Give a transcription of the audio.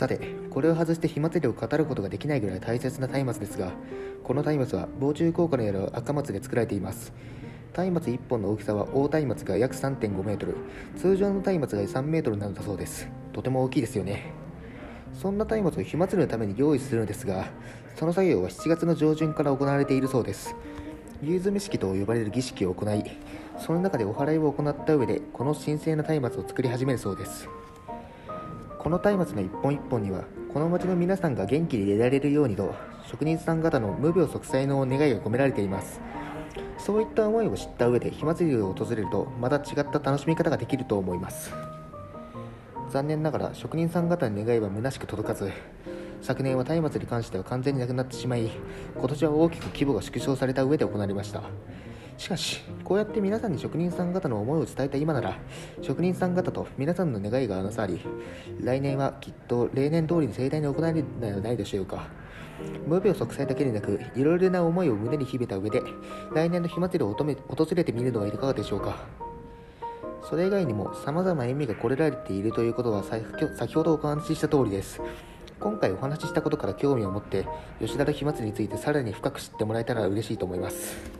さてこれを外して火祭りを語ることができないぐらい大切な松明ですがこの松明は防虫効果のある赤松で作られています。松明1本の大きさは大松明が約3.5メートル通常の松明が3メートルなのだそうです。とても大きいですよね。そんな松明を火祭りのために用意するのですがその作業は7月の上旬から行われているそうです。夕詰式と呼ばれる儀式を行いその中でお祓いを行った上でこの神聖な松明を作り始めるそうです。この松明の一本一本にはこの町の皆さんが元気でいられるようにと職人さん方の無病息災の願いが込められています。そういった思いを知った上で火祭りを訪れるとまた違った楽しみ方ができると思います。残念ながら職人さん方の願いは虚しく届かず昨年は松明に関しては完全になくなってしまい今年は大きく規模が縮小された上で行われました。しかしこうやって皆さんに職人さん方の思いを伝えた今なら職人さん方と皆さんの願いがなさり来年はきっと例年通りに盛大に行われるのではないでしょうか。無病息災だけでなくいろいろな思いを胸に秘めた上で来年の火祭りを訪れてみるのはいかがでしょうか。それ以外にも様々な意味がこれられているということは先ほどお話しした通りです。今回お話ししたことから興味を持って吉田の火祭りについてさらに深く知ってもらえたら嬉しいと思います。